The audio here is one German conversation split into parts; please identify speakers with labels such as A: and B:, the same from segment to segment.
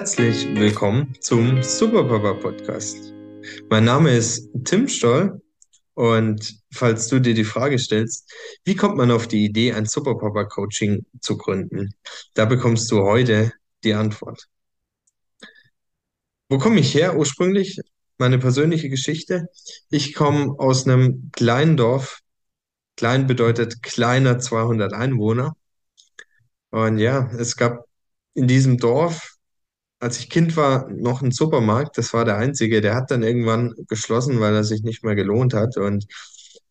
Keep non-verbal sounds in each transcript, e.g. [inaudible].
A: Herzlich willkommen zum Superpapa Podcast. Mein Name ist Tim Stoll und falls du dir die Frage stellst, wie kommt man auf die Idee, ein Superpapa Coaching zu gründen, da bekommst du heute die Antwort. Wo komme ich her ursprünglich? Meine persönliche Geschichte. Ich komme aus einem kleinen Dorf. Klein bedeutet kleiner 200 Einwohner. Und ja, es gab in diesem Dorf als ich Kind war, noch ein Supermarkt. Das war der einzige. Der hat dann irgendwann geschlossen, weil er sich nicht mehr gelohnt hat. Und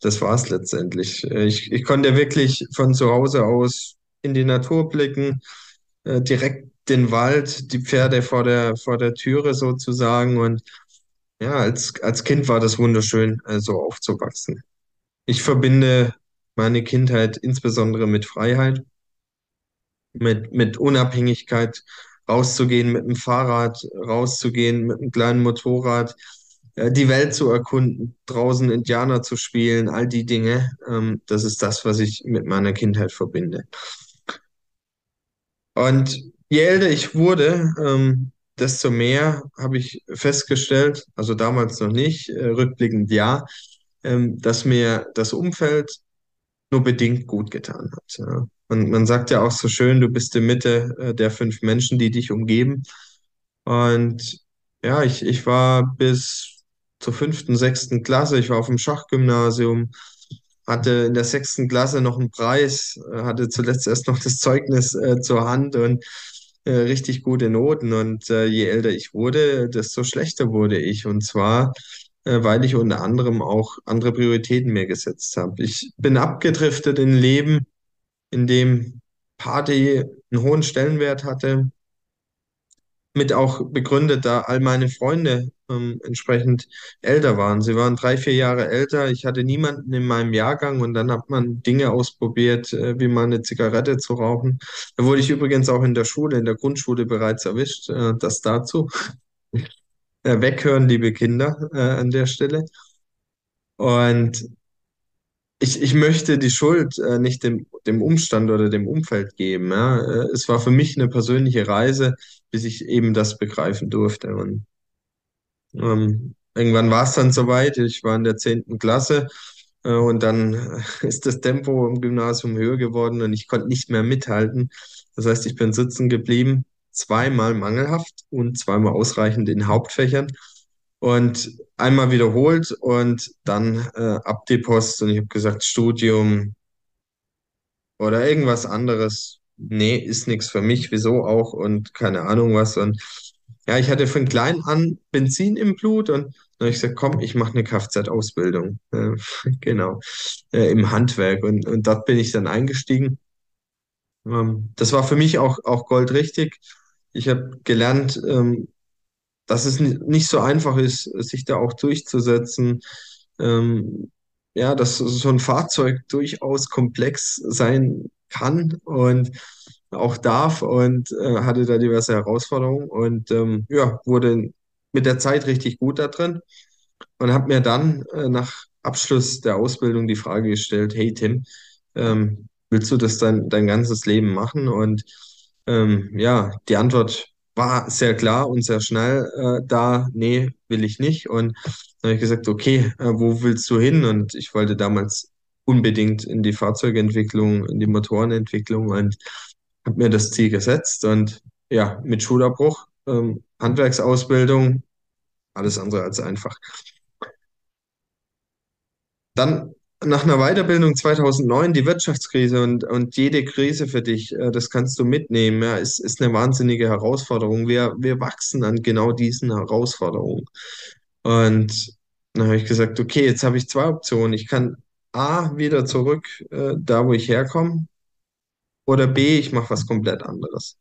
A: das war es letztendlich. Ich, ich konnte wirklich von zu Hause aus in die Natur blicken, äh, direkt den Wald, die Pferde vor der, vor der Türe sozusagen. Und ja, als, als Kind war das wunderschön, so aufzuwachsen. Ich verbinde meine Kindheit insbesondere mit Freiheit, mit, mit Unabhängigkeit rauszugehen mit dem Fahrrad, rauszugehen mit einem kleinen Motorrad, äh, die Welt zu erkunden, draußen Indianer zu spielen, all die Dinge. Ähm, das ist das, was ich mit meiner Kindheit verbinde. Und je älter ich wurde, ähm, desto mehr habe ich festgestellt, also damals noch nicht, äh, rückblickend ja, ähm, dass mir das Umfeld nur bedingt gut getan hat. Man, man sagt ja auch so schön, du bist die Mitte äh, der fünf Menschen, die dich umgeben. Und ja, ich, ich war bis zur fünften, sechsten Klasse, ich war auf dem Schachgymnasium, hatte in der sechsten Klasse noch einen Preis, äh, hatte zuletzt erst noch das Zeugnis äh, zur Hand und äh, richtig gute Noten. Und äh, je älter ich wurde, desto schlechter wurde ich. Und zwar, äh, weil ich unter anderem auch andere Prioritäten mehr gesetzt habe. Ich bin abgedriftet in Leben, in dem Party einen hohen Stellenwert hatte, mit auch begründet, da all meine Freunde ähm, entsprechend älter waren. Sie waren drei, vier Jahre älter. Ich hatte niemanden in meinem Jahrgang und dann hat man Dinge ausprobiert, äh, wie mal eine Zigarette zu rauchen. Da wurde ich übrigens auch in der Schule, in der Grundschule bereits erwischt. Äh, das dazu. Äh, weghören, liebe Kinder, äh, an der Stelle. Und ich, ich möchte die Schuld äh, nicht dem, dem Umstand oder dem Umfeld geben. Ja. Äh, es war für mich eine persönliche Reise, bis ich eben das begreifen durfte. Und ähm, irgendwann war es dann soweit. Ich war in der zehnten Klasse äh, und dann ist das Tempo im Gymnasium höher geworden und ich konnte nicht mehr mithalten. Das heißt, ich bin sitzen geblieben, zweimal mangelhaft und zweimal ausreichend in Hauptfächern und einmal wiederholt und dann äh, ab die Post und ich habe gesagt, Studium oder irgendwas anderes. Nee, ist nichts für mich, wieso auch und keine Ahnung was. Und ja, ich hatte von klein an Benzin im Blut und dann habe ich gesagt, komm, ich mache eine Kfz-Ausbildung. [laughs] Äh, genau, äh, im Handwerk. Und, und dort bin ich dann eingestiegen. Ähm, das war für mich auch, auch goldrichtig. Ich habe gelernt, ähm, dass es nicht so einfach ist, sich da auch durchzusetzen. Ähm, ja, dass so ein Fahrzeug durchaus komplex sein kann und auch darf und äh, hatte da diverse Herausforderungen und ähm, ja, wurde mit der Zeit richtig gut da drin und habe mir dann äh, nach Abschluss der Ausbildung die Frage gestellt, hey Tim, ähm, willst du das dein, dein ganzes Leben machen? Und ähm, ja, die Antwort war sehr klar und sehr schnell äh, da, nee, will ich nicht. Und dann habe ich gesagt, okay, äh, wo willst du hin? Und ich wollte damals unbedingt in die Fahrzeugentwicklung, in die Motorenentwicklung und habe mir das Ziel gesetzt. Und ja, mit Schulabbruch, ähm, Handwerksausbildung, alles andere als einfach. Dann nach einer Weiterbildung 2009 die Wirtschaftskrise und, und jede Krise für dich, äh, das kannst du mitnehmen, ja, ist, ist eine wahnsinnige Herausforderung. Wir, wir wachsen an genau diesen Herausforderungen. Und dann habe ich gesagt, okay, jetzt habe ich zwei Optionen. Ich kann A, wieder zurück, äh, da wo ich herkomme, oder B, ich mache was komplett anderes.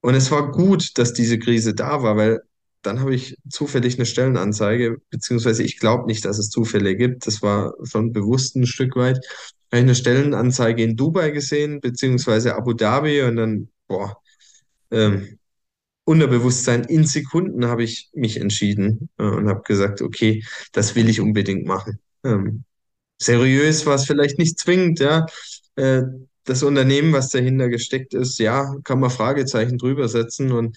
A: Und es war gut, dass diese Krise da war, weil dann habe ich zufällig eine Stellenanzeige, beziehungsweise ich glaube nicht, dass es Zufälle gibt. Das war schon bewusst ein Stück weit. Habe ich eine Stellenanzeige in Dubai gesehen, beziehungsweise Abu Dhabi und dann, boah, ähm, Unterbewusstsein in Sekunden habe ich mich entschieden äh, und habe gesagt, okay, das will ich unbedingt machen. Ähm, seriös war es vielleicht nicht zwingend, ja. Äh, das Unternehmen, was dahinter gesteckt ist, ja, kann man Fragezeichen drüber setzen und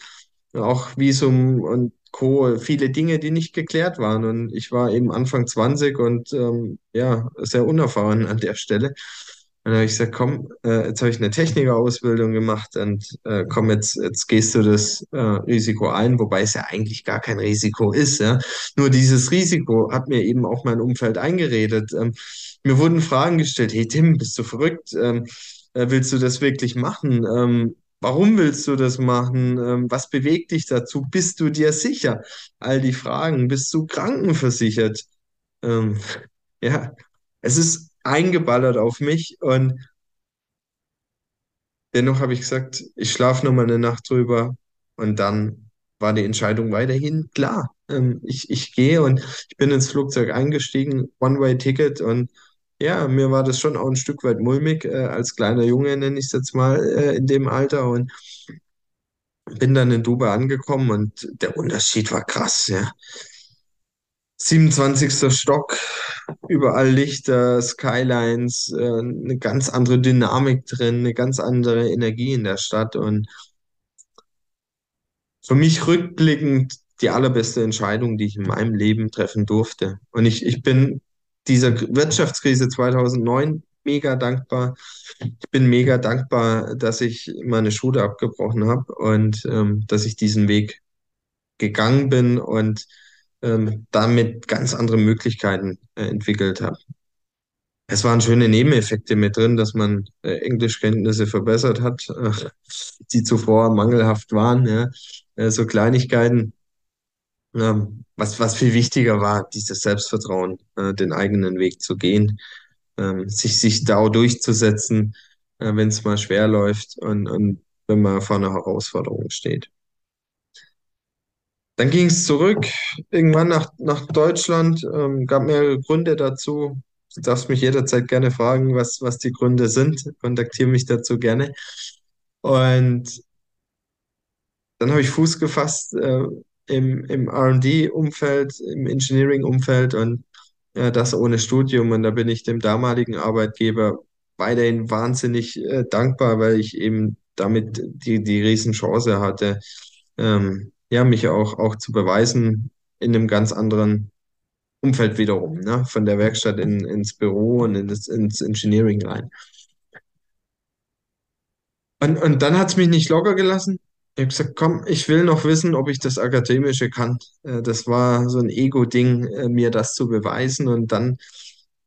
A: auch Visum und Co., viele Dinge, die nicht geklärt waren. Und ich war eben Anfang 20 und ähm, ja, sehr unerfahren an der Stelle. Und dann habe ich gesagt, komm, äh, jetzt habe ich eine Technikerausbildung gemacht und äh, komm, jetzt, jetzt gehst du das äh, Risiko ein, wobei es ja eigentlich gar kein Risiko ist. Ja? Nur dieses Risiko hat mir eben auch mein Umfeld eingeredet. Ähm, mir wurden Fragen gestellt, hey Tim, bist du verrückt? Ähm, äh, willst du das wirklich machen? Ähm, Warum willst du das machen? Ähm, was bewegt dich dazu? Bist du dir sicher? All die Fragen. Bist du krankenversichert? Ähm, [laughs] ja, es ist eingeballert auf mich und dennoch habe ich gesagt, ich schlafe noch mal eine Nacht drüber und dann war die Entscheidung weiterhin klar. Ähm, ich, ich gehe und ich bin ins Flugzeug eingestiegen, One-Way-Ticket und ja, mir war das schon auch ein Stück weit mulmig, äh, als kleiner Junge nenne ich es jetzt mal, äh, in dem Alter und bin dann in Dubai angekommen und der Unterschied war krass, ja. 27. Stock, überall Lichter, Skylines, äh, eine ganz andere Dynamik drin, eine ganz andere Energie in der Stadt und für mich rückblickend die allerbeste Entscheidung, die ich in meinem Leben treffen durfte. Und ich, ich bin dieser Wirtschaftskrise 2009 mega dankbar. Ich bin mega dankbar, dass ich meine Schule abgebrochen habe und ähm, dass ich diesen Weg gegangen bin und ähm, damit ganz andere Möglichkeiten äh, entwickelt habe. Es waren schöne Nebeneffekte mit drin, dass man äh, Englischkenntnisse verbessert hat, äh, [laughs] die zuvor mangelhaft waren. Ja. Äh, so Kleinigkeiten. Ähm, was, was viel wichtiger war, dieses Selbstvertrauen, äh, den eigenen Weg zu gehen, ähm, sich, sich da durchzusetzen, äh, wenn es mal schwer läuft und, und wenn man vor einer Herausforderung steht. Dann ging es zurück, irgendwann nach, nach Deutschland, ähm, gab mehrere Gründe dazu. Du darfst mich jederzeit gerne fragen, was, was die Gründe sind. Kontaktiere mich dazu gerne. Und dann habe ich Fuß gefasst äh, im, im R&D-Umfeld, im Engineering-Umfeld und ja, das ohne Studium. Und da bin ich dem damaligen Arbeitgeber weiterhin wahnsinnig äh, dankbar, weil ich eben damit die, die Riesenchance hatte, ähm, ja, mich auch, auch zu beweisen in einem ganz anderen Umfeld wiederum, ne? Von der Werkstatt in, ins Büro und in das, ins Engineering rein. Und, und dann hat es mich nicht locker gelassen. Ich habe gesagt, komm, ich will noch wissen, ob ich das Akademische kann. Äh, das war so ein Ego-Ding, äh, mir das zu beweisen. Und dann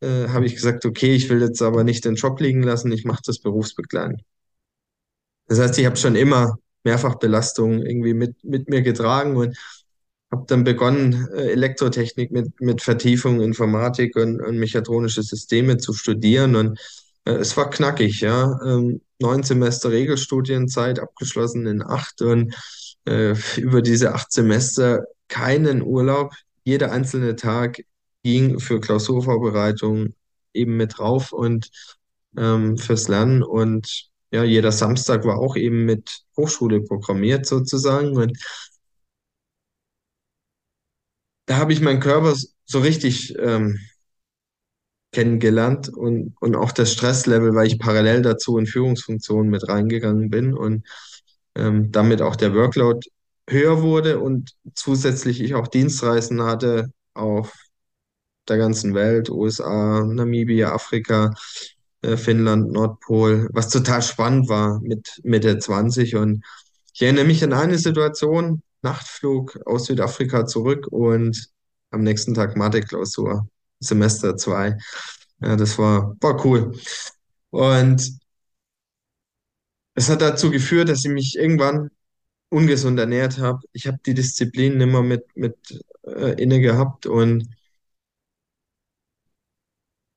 A: äh, habe ich gesagt, okay, ich will jetzt aber nicht den Job liegen lassen, ich mache das berufsbegleitend. Das heißt, ich habe schon immer Mehrfachbelastung irgendwie mit, mit mir getragen und habe dann begonnen, äh, Elektrotechnik mit, mit Vertiefung, Informatik und, und mechatronische Systeme zu studieren. Und äh, es war knackig, ja. Ähm, neun Semester Regelstudienzeit, abgeschlossen in acht und äh, über diese acht Semester keinen Urlaub. Jeder einzelne Tag ging für Klausurvorbereitung eben mit drauf und ähm, fürs Lernen. Und ja, jeder Samstag war auch eben mit Hochschule programmiert sozusagen. Und da habe ich meinen Körper so richtig ähm, kennengelernt und, und auch das Stresslevel, weil ich parallel dazu in Führungsfunktionen mit reingegangen bin und ähm, damit auch der Workload höher wurde und zusätzlich ich auch Dienstreisen hatte auf der ganzen Welt, USA, Namibia, Afrika, äh, Finnland, Nordpol, was total spannend war mit Mitte 20 und ich erinnere mich an eine Situation, Nachtflug aus Südafrika zurück und am nächsten Tag Mathe-Klausur, Semester 2. Ja, das war, war cool. Und es hat dazu geführt, dass ich mich irgendwann ungesund ernährt habe. Ich habe die Disziplin nimmer mit, mit äh, inne gehabt und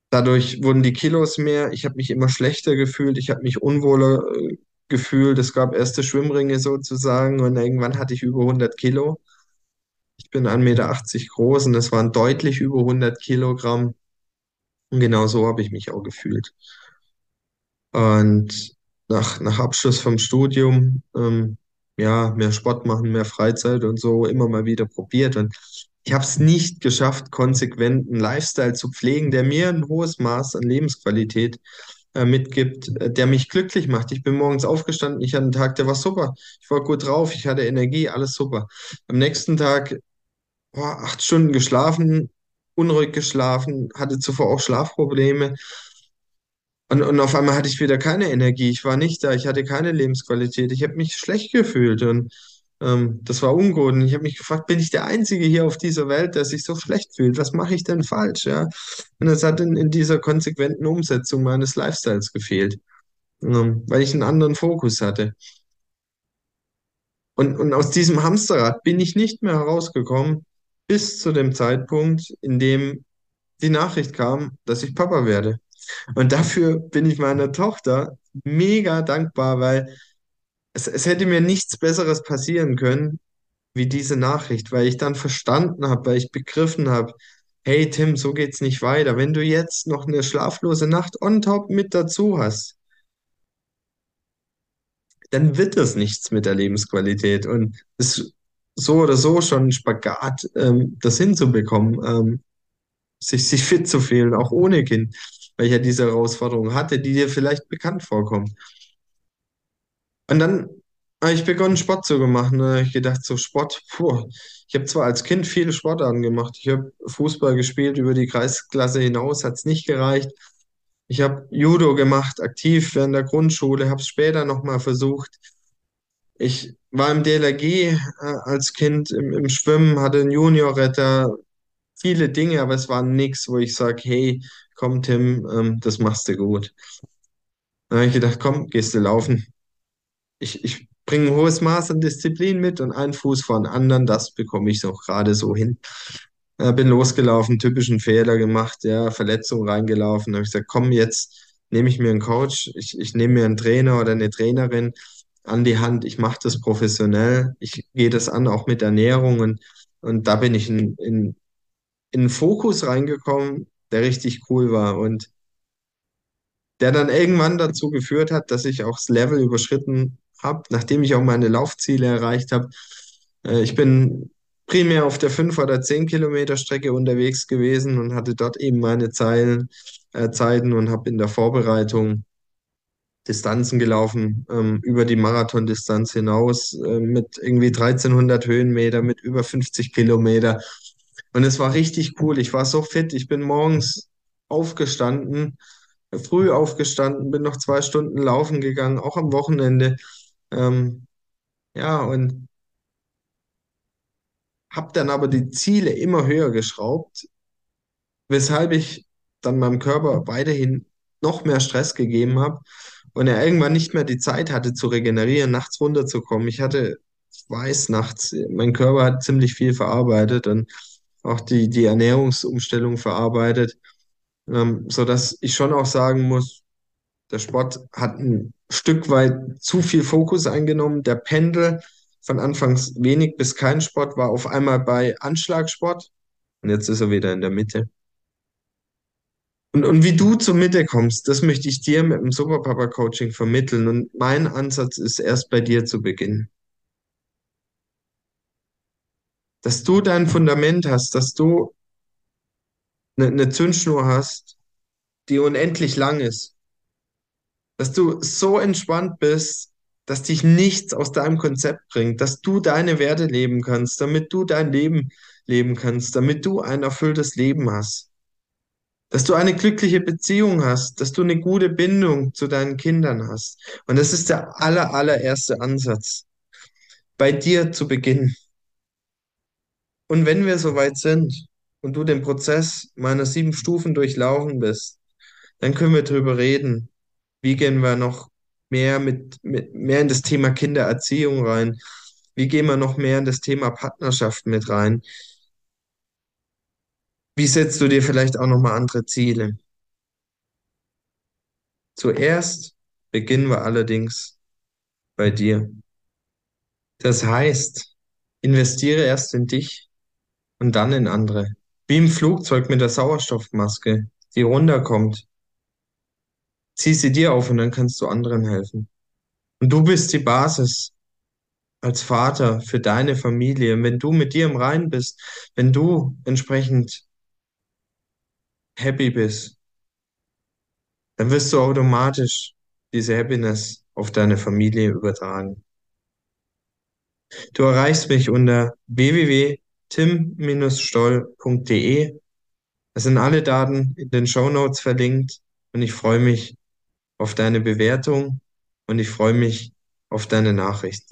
A: dadurch wurden die Kilos mehr. Ich habe mich immer schlechter gefühlt. Ich habe mich unwohler äh, gefühlt. Es gab erste Schwimmringe sozusagen und irgendwann hatte ich über 100 Kilo. Ich bin 1,80 Meter groß und das waren deutlich über 100 Kilogramm. Und genau so habe ich mich auch gefühlt. Und nach, nach Abschluss vom Studium, ähm, ja, mehr Sport machen, mehr Freizeit und so immer mal wieder probiert. Und ich habe es nicht geschafft, konsequent einen Lifestyle zu pflegen, der mir ein hohes Maß an Lebensqualität äh, mitgibt, äh, der mich glücklich macht. Ich bin morgens aufgestanden, ich hatte einen Tag, der war super. Ich war gut drauf, ich hatte Energie, alles super. Am nächsten Tag, boah, acht Stunden geschlafen, unruhig geschlafen, hatte zuvor auch Schlafprobleme. Und, und auf einmal hatte ich wieder keine Energie. Ich war nicht da, ich hatte keine Lebensqualität. Ich habe mich schlecht gefühlt und ähm, das war ungut. Und ich habe mich gefragt, bin ich der Einzige hier auf dieser Welt, der sich so schlecht fühlt? Was mache ich denn falsch? Ja? Und das hat in, in dieser konsequenten Umsetzung meines Lifestyles gefehlt, ähm, weil ich einen anderen Fokus hatte. Und, und aus diesem Hamsterrad bin ich nicht mehr herausgekommen bis zu dem Zeitpunkt, in dem die Nachricht kam, dass ich Papa werde. Und dafür bin ich meiner Tochter mega dankbar, weil es, es hätte mir nichts Besseres passieren können, wie diese Nachricht, weil ich dann verstanden habe, weil ich begriffen habe, hey Tim, so geht's nicht weiter. Wenn du jetzt noch eine schlaflose Nacht on top mit dazu hast, dann wird das nichts mit der Lebensqualität. Und es so oder so schon ein Spagat, ähm, das hinzubekommen, ähm, sich, sich fit zu fühlen, auch ohne Kind, weil ich ja diese Herausforderung hatte, die dir vielleicht bekannt vorkommt. Und dann habe ich begonnen, Sport zu machen. Da ich gedacht, so Sport, puh. Ich habe zwar als Kind viele Sportarten gemacht. Ich habe Fußball gespielt über die Kreisklasse hinaus, hat es nicht gereicht. Ich habe Judo gemacht, aktiv während der Grundschule, habe es später nochmal versucht. Ich war im DLRG äh, als Kind im, im Schwimmen, hatte einen Juniorretter, viele Dinge, aber es war nichts, wo ich sage, hey, komm Tim, ähm, das machst du gut. Dann habe ich gedacht, komm, gehst du laufen. Ich, ich bringe ein hohes Maß an Disziplin mit und einen Fuß vor den anderen, das bekomme ich auch gerade so hin. Äh, bin losgelaufen, typischen Fehler gemacht, ja, Verletzung reingelaufen. habe ich gesagt, komm, jetzt nehme ich mir einen Coach, ich, ich nehme mir einen Trainer oder eine Trainerin an die Hand, ich mache das professionell, ich gehe das an, auch mit Ernährung. Und, und da bin ich in, in, in einen Fokus reingekommen, der richtig cool war und der dann irgendwann dazu geführt hat, dass ich auch das Level überschritten habe, nachdem ich auch meine Laufziele erreicht habe. Äh, ich bin primär auf der 5 oder 10 Kilometer Strecke unterwegs gewesen und hatte dort eben meine Zeilen, äh, Zeiten und habe in der Vorbereitung Distanzen gelaufen, ähm, über die Marathondistanz hinaus, äh, mit irgendwie 1300 Höhenmeter, mit über 50 Kilometer. Und es war richtig cool. Ich war so fit. Ich bin morgens aufgestanden, früh aufgestanden, bin noch zwei Stunden laufen gegangen, auch am Wochenende. Ähm, ja, und habe dann aber die Ziele immer höher geschraubt, weshalb ich dann meinem Körper weiterhin noch mehr Stress gegeben habe und er irgendwann nicht mehr die Zeit hatte zu regenerieren, nachts runterzukommen. Ich hatte, weiß, nachts, mein Körper hat ziemlich viel verarbeitet und auch die, die Ernährungsumstellung verarbeitet, ähm, sodass ich schon auch sagen muss, der Sport hat ein Stück weit zu viel Fokus eingenommen. Der Pendel von anfangs wenig bis kein Sport war auf einmal bei Anschlagsport und jetzt ist er wieder in der Mitte. Und, und wie du zur Mitte kommst, das möchte ich dir mit dem Superpapa-Coaching vermitteln. Und mein Ansatz ist erst bei dir zu beginnen. Dass du dein Fundament hast, dass du eine, eine Zündschnur hast, die unendlich lang ist. Dass du so entspannt bist, dass dich nichts aus deinem Konzept bringt, dass du deine Werte leben kannst, damit du dein Leben leben kannst, damit du ein erfülltes Leben hast. Dass du eine glückliche Beziehung hast, dass du eine gute Bindung zu deinen Kindern hast. Und das ist der aller, allererste Ansatz, bei dir zu beginnen. Und wenn wir soweit sind und du den Prozess meiner sieben Stufen durchlaufen bist, dann können wir darüber reden, wie gehen wir noch mehr mit, mit mehr in das Thema Kindererziehung rein? Wie gehen wir noch mehr in das Thema Partnerschaft mit rein? Wie setzt du dir vielleicht auch nochmal andere Ziele? Zuerst beginnen wir allerdings bei dir. Das heißt, investiere erst in dich und dann in andere. Wie im Flugzeug mit der Sauerstoffmaske, die runterkommt. Zieh sie dir auf und dann kannst du anderen helfen. Und du bist die Basis als Vater für deine Familie. Wenn du mit dir im Reinen bist, wenn du entsprechend happy bist, dann wirst du automatisch diese Happiness auf deine Familie übertragen. Du erreichst mich unter www.tim-stoll.de. Es sind alle Daten in den Shownotes verlinkt und ich freue mich auf deine Bewertung und ich freue mich auf deine Nachricht.